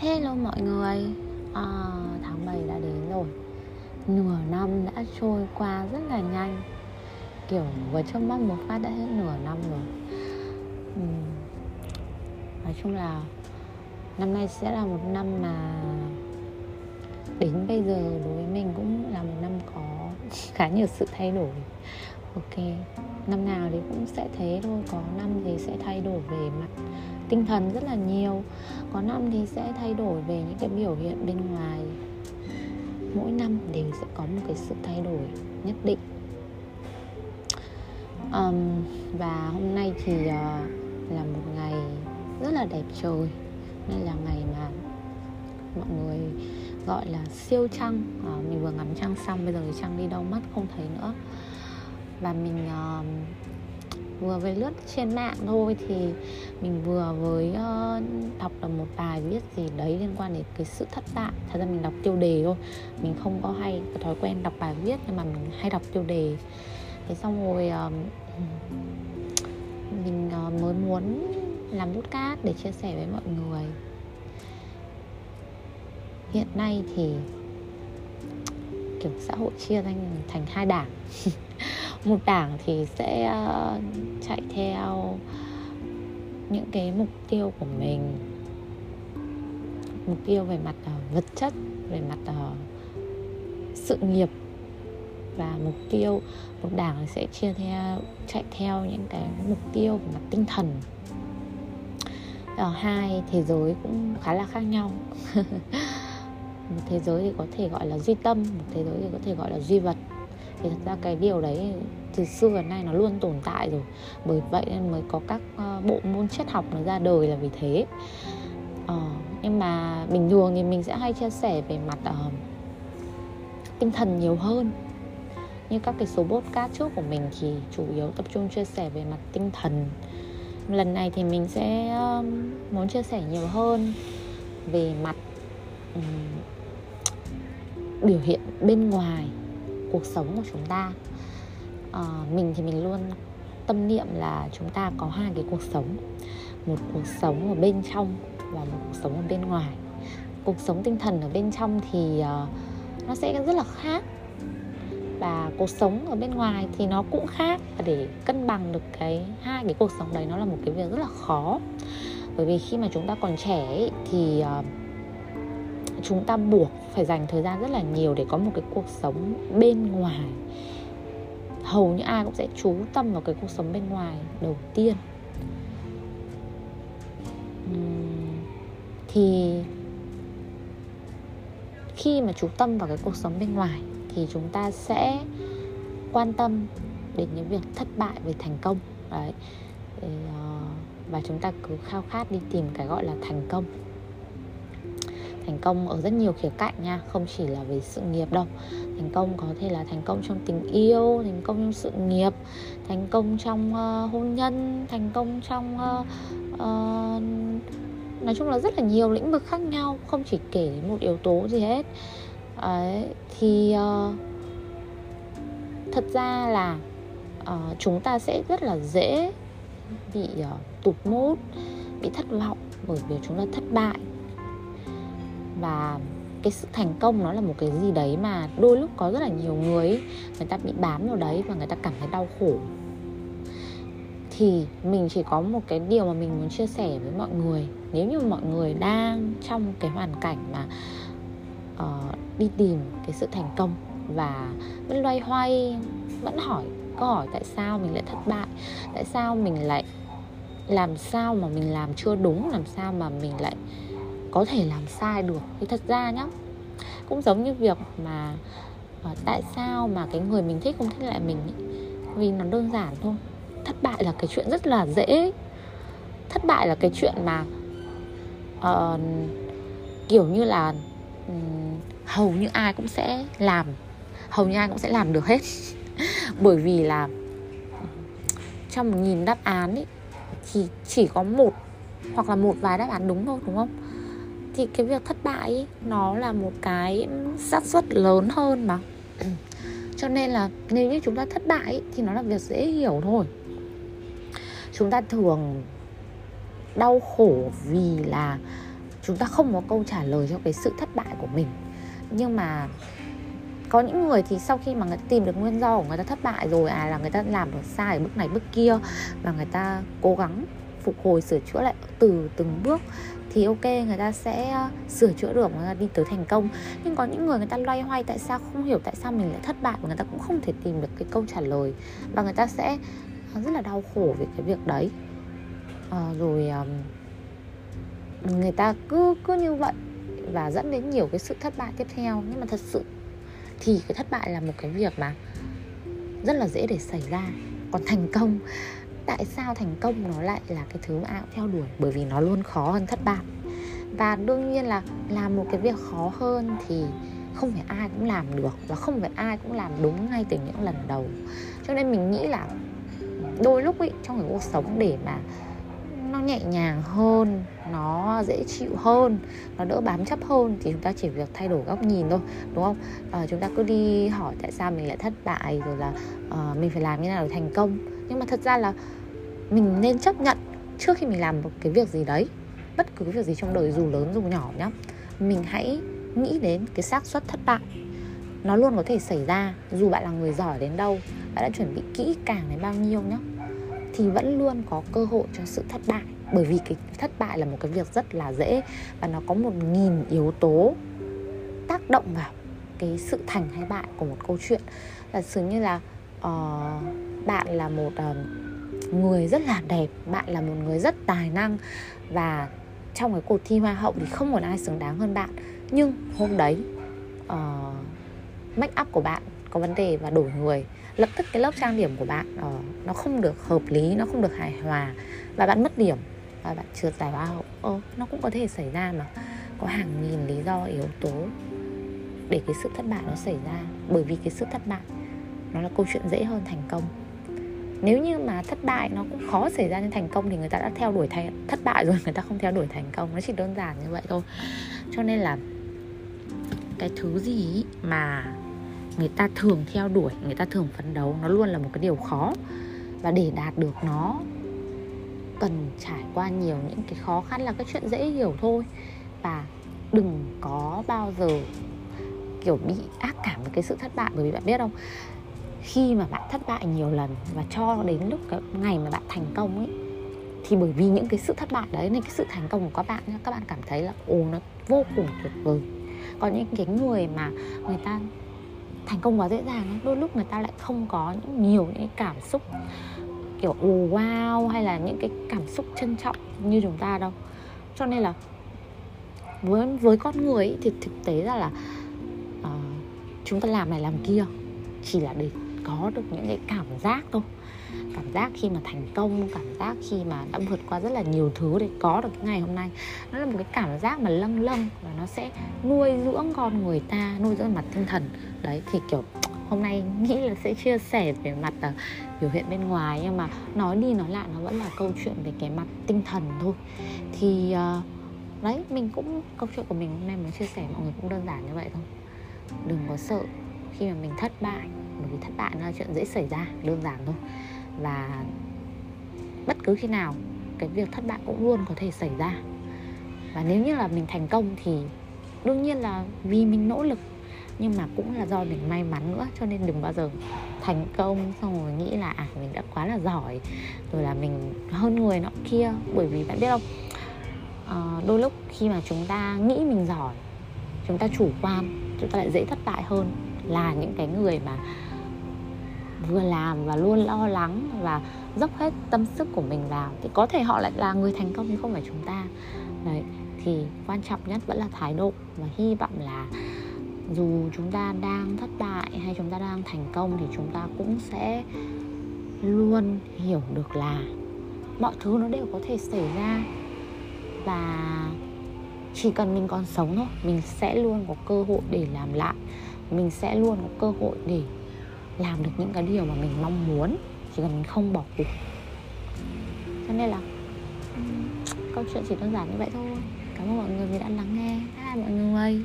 Hello mọi người. À, Tháng 7 đã đến rồi. Nửa năm đã trôi qua rất là nhanh. Kiểu vừa trước mắt một phát đã hết nửa năm rồi. Uhm. Nói chung là Năm nay sẽ là một năm mà Đến bây giờ đối với mình cũng là một năm có khá nhiều sự thay đổi. Ok Năm nào thì cũng sẽ thế thôi. Có năm thì sẽ thay đổi về mặt tinh thần rất là nhiều. Có năm thì sẽ thay đổi về những cái biểu hiện bên ngoài. Mỗi năm đều sẽ có một cái sự thay đổi nhất định. Um, và hôm nay thì uh, là một ngày rất là đẹp trời. Nên là ngày mà mọi người gọi là siêu trăng. Uh, mình vừa ngắm trăng xong bây giờ trăng đi đâu mất không thấy nữa. Và mình uh, vừa với lướt trên mạng thôi thì mình vừa với uh, đọc được một bài viết gì đấy liên quan đến cái sự thất bại. Thật ra mình đọc tiêu đề thôi mình không có hay có thói quen đọc bài viết nhưng mà mình hay đọc tiêu đề. Thế xong rồi uh, mình uh, mới muốn làm bút cát để chia sẻ với mọi người. Hiện nay thì kiểu xã hội chia thành thành hai đảng. một đảng thì sẽ uh, chạy theo những cái mục tiêu của mình. Mục tiêu về mặt uh, vật chất về mặt uh, sự nghiệp. Và mục tiêu một đảng sẽ chia theo chạy theo những cái mục tiêu về mặt tinh thần. Ở hai thế giới cũng khá là khác nhau. Một thế giới thì có thể gọi là duy tâm một thế giới thì có thể gọi là duy vật thì thật ra cái điều đấy từ xưa đến nay nó luôn tồn tại rồi. Bởi vậy nên mới có các ờ, bộ môn triết học nó ra đời là vì thế. Ờ, nhưng mà bình thường thì mình sẽ hay chia sẻ về mặt uh, tinh thần nhiều hơn. Như các cái số podcast trước của mình thì chủ yếu tập trung chia sẻ về mặt tinh thần. Lần này thì mình sẽ uh, muốn chia sẻ nhiều hơn về mặt um, biểu hiện bên ngoài cuộc sống của chúng ta. À, mình thì mình luôn tâm niệm là chúng ta có hai cái cuộc sống. Một cuộc sống ở bên trong và một cuộc sống ở bên ngoài. Cuộc sống tinh thần ở bên trong thì uh, nó sẽ rất là khác. Và cuộc sống ở bên ngoài thì nó cũng khác. Và để cân bằng được cái hai cái cuộc sống đấy nó là một cái việc rất là khó. Bởi vì khi mà chúng ta còn trẻ ấy, thì uh, chúng ta buộc phải dành thời gian rất là nhiều để có một cái cuộc sống bên ngoài. Hầu như ai cũng sẽ chú tâm vào cái cuộc sống bên ngoài đầu tiên. Thì khi mà chú tâm vào cái cuộc sống bên ngoài thì chúng ta sẽ quan tâm đến những việc thất bại về thành công. Đấy ờ, và chúng ta cứ khao khát đi tìm cái gọi là thành công thành công ở rất nhiều khía cạnh nha không chỉ là về sự nghiệp đâu. Thành công có thể là thành công trong tình yêu thành công trong sự nghiệp thành công trong uh, hôn nhân thành công trong uh, uh, nói chung là rất là nhiều lĩnh vực khác nhau không chỉ kể một yếu tố gì hết. Đấy, thì uh, thật ra là uh, chúng ta sẽ rất là dễ bị uh, tụt mút bị thất vọng bởi vì chúng ta thất bại và cái sự thành công nó là một cái gì đấy mà đôi lúc có rất là nhiều người người ta bị bám vào đấy và người ta cảm thấy đau khổ. Thì mình chỉ có một cái điều mà mình muốn chia sẻ với mọi người. Nếu như mọi người đang trong cái hoàn cảnh mà uh, đi tìm cái sự thành công và vẫn loay hoay vẫn hỏi câu hỏi tại sao mình lại thất bại tại sao mình lại làm sao mà mình làm chưa đúng làm sao mà mình lại có thể làm sai được. Thì thật ra nhá cũng giống như việc mà uh, tại sao mà cái người mình thích không thích lại mình ấy. vì nó đơn giản thôi. Thất bại là cái chuyện rất là dễ. Thất bại là cái chuyện mà uh, kiểu như là um, hầu như ai cũng sẽ làm. Hầu như ai cũng sẽ làm được hết. Bởi vì là trong một nghìn đáp án ấy, thì chỉ có một hoặc là một vài đáp án đúng thôi đúng không? Thì cái việc thất bại ấy, nó là một cái xác suất lớn hơn mà. Cho nên là nếu như chúng ta thất bại ấy, thì nó là việc dễ hiểu thôi. Chúng ta thường đau khổ vì là chúng ta không có câu trả lời cho cái sự thất bại của mình. Nhưng mà có những người thì sau khi mà người ta tìm được nguyên do của người ta thất bại rồi à là người ta làm được sai ở bước này bước kia và người ta cố gắng phục hồi sửa chữa lại từ từng bước thì ok người ta sẽ ờ, sửa chữa được người ta đi tới thành công. Nhưng có những người người ta loay hoay tại sao không hiểu tại sao mình lại thất bại và người ta cũng không thể tìm được cái câu trả lời. Và người ta sẽ ờ, rất là đau khổ về cái việc đấy. À, rồi um, người ta cứ cứ như vậy và dẫn đến nhiều cái sự thất bại tiếp theo. Nhưng mà thật sự thì cái thất bại là một cái việc mà rất là dễ để xảy ra. Còn thành công tại sao thành công nó lại là cái thứ mà ai cũng theo đuổi? Bởi vì nó luôn khó hơn thất bại. Và đương nhiên là làm một cái việc khó hơn thì không phải ai cũng làm được và không phải ai cũng làm đúng ngay từ những lần đầu. Cho nên mình nghĩ là đôi lúc ý trong cái cuộc sống để mà nó nhẹ nhàng hơn nó dễ chịu hơn nó đỡ bám chấp hơn thì chúng ta chỉ việc thay đổi góc nhìn thôi đúng không? À, chúng ta cứ đi hỏi tại sao mình lại thất bại rồi là uh, mình phải làm như nào để thành công. Nhưng mà thật ra là mình nên chấp nhận trước khi mình làm một cái việc gì đấy bất cứ cái việc gì trong đời dù lớn dù nhỏ nhá. Mình hãy nghĩ đến cái xác suất thất bại. Nó luôn có thể xảy ra dù bạn là người giỏi đến đâu bạn đã chuẩn bị kỹ càng đến bao nhiêu nhá thì vẫn luôn có cơ hội cho sự thất bại. Bởi vì cái thất bại là một cái việc rất là dễ và nó có một nghìn yếu tố tác động vào cái sự thành hay bại của một câu chuyện. Là dường như là uh, bạn là một uh, người rất là đẹp bạn là một người rất tài năng. Và trong cái cuộc thi hoa hậu thì không còn ai xứng đáng hơn bạn. Nhưng hôm đấy uh, make up của bạn có vấn đề và đổi người. Lập tức cái lớp trang điểm của bạn uh, nó không được hợp lý nó không được hài hòa. Và bạn mất điểm và bạn trượt giải hoa hậu. Ờ, nó cũng có thể xảy ra mà. Có hàng nghìn lý do yếu tố để cái sự thất bại nó xảy ra. Bởi vì cái sự thất bại nó là câu chuyện dễ hơn thành công nếu như mà thất bại nó cũng khó xảy ra nên thành công thì người ta đã theo đuổi thành, thất bại rồi, người ta không theo đuổi thành công. Nó chỉ đơn giản như vậy thôi. Cho nên là cái thứ gì mà người ta thường theo đuổi, người ta thường phấn đấu, nó luôn là một cái điều khó. Và để đạt được nó, cần trải qua nhiều những cái khó khăn là cái chuyện dễ hiểu thôi. Và đừng có bao giờ, kiểu, bị ác cảm với cái sự thất bại, bởi vì bạn biết không? Khi mà bạn thất bại nhiều lần và cho đến lúc cái ngày mà bạn thành công ấy thì bởi vì những cái sự thất bại đấy nên cái sự thành công của các bạn các bạn cảm thấy là ồ nó vô cùng tuyệt vời. Còn những cái người mà người ta thành công quá dễ dàng đôi lúc người ta lại không có những nhiều những cảm xúc kiểu ồ wow hay là những cái cảm xúc trân trọng như chúng ta đâu. Cho nên là với với con người ấy, thì thực tế ra là uh, chúng ta làm này làm kia chỉ là để có được những cái cảm giác thôi. Cảm giác khi mà thành công cảm giác khi mà đã vượt qua rất là nhiều thứ để có được cái ngày hôm nay. Nó là một cái cảm giác mà lâng lâng và nó sẽ nuôi dưỡng con người ta nuôi dưỡng mặt tinh thần. Đấy thì kiểu hôm nay nghĩ là sẽ chia sẻ về mặt uh, biểu hiện bên ngoài nhưng mà nói đi nói lại nó vẫn là câu chuyện về cái mặt tinh thần thôi. Thì uh, đấy mình cũng câu chuyện của mình hôm nay muốn chia sẻ mọi người cũng đơn giản như vậy thôi. Đừng có sợ khi mà mình thất bại bởi vì thất bại nó là chuyện dễ xảy ra đơn giản thôi. Và bất cứ khi nào cái việc thất bại cũng luôn có thể xảy ra. Và nếu như là mình thành công thì đương nhiên là vì mình nỗ lực nhưng mà cũng là do mình may mắn nữa cho nên đừng bao giờ thành công xong rồi nghĩ là à mình đã quá là giỏi rồi là mình hơn người nọ kia. Bởi vì bạn biết không à, đôi lúc khi mà chúng ta nghĩ mình giỏi chúng ta chủ quan chúng ta lại dễ thất bại hơn là những cái người mà vừa làm và luôn lo lắng và dốc hết tâm sức của mình vào. Thì có thể họ lại là người thành công nhưng không phải chúng ta. Đấy, thì quan trọng nhất vẫn là thái độ và hy vọng là dù chúng ta đang thất bại hay chúng ta đang thành công thì chúng ta cũng sẽ luôn hiểu được là mọi thứ nó đều có thể xảy ra và chỉ cần mình còn sống thôi, mình sẽ luôn có cơ hội để làm lại mình sẽ luôn có cơ hội để làm được những cái điều mà mình mong muốn chỉ cần mình không bỏ cuộc. Cho nên là câu chuyện chỉ đơn giản như vậy thôi. Cảm ơn mọi người vì đã lắng nghe. Bye mọi người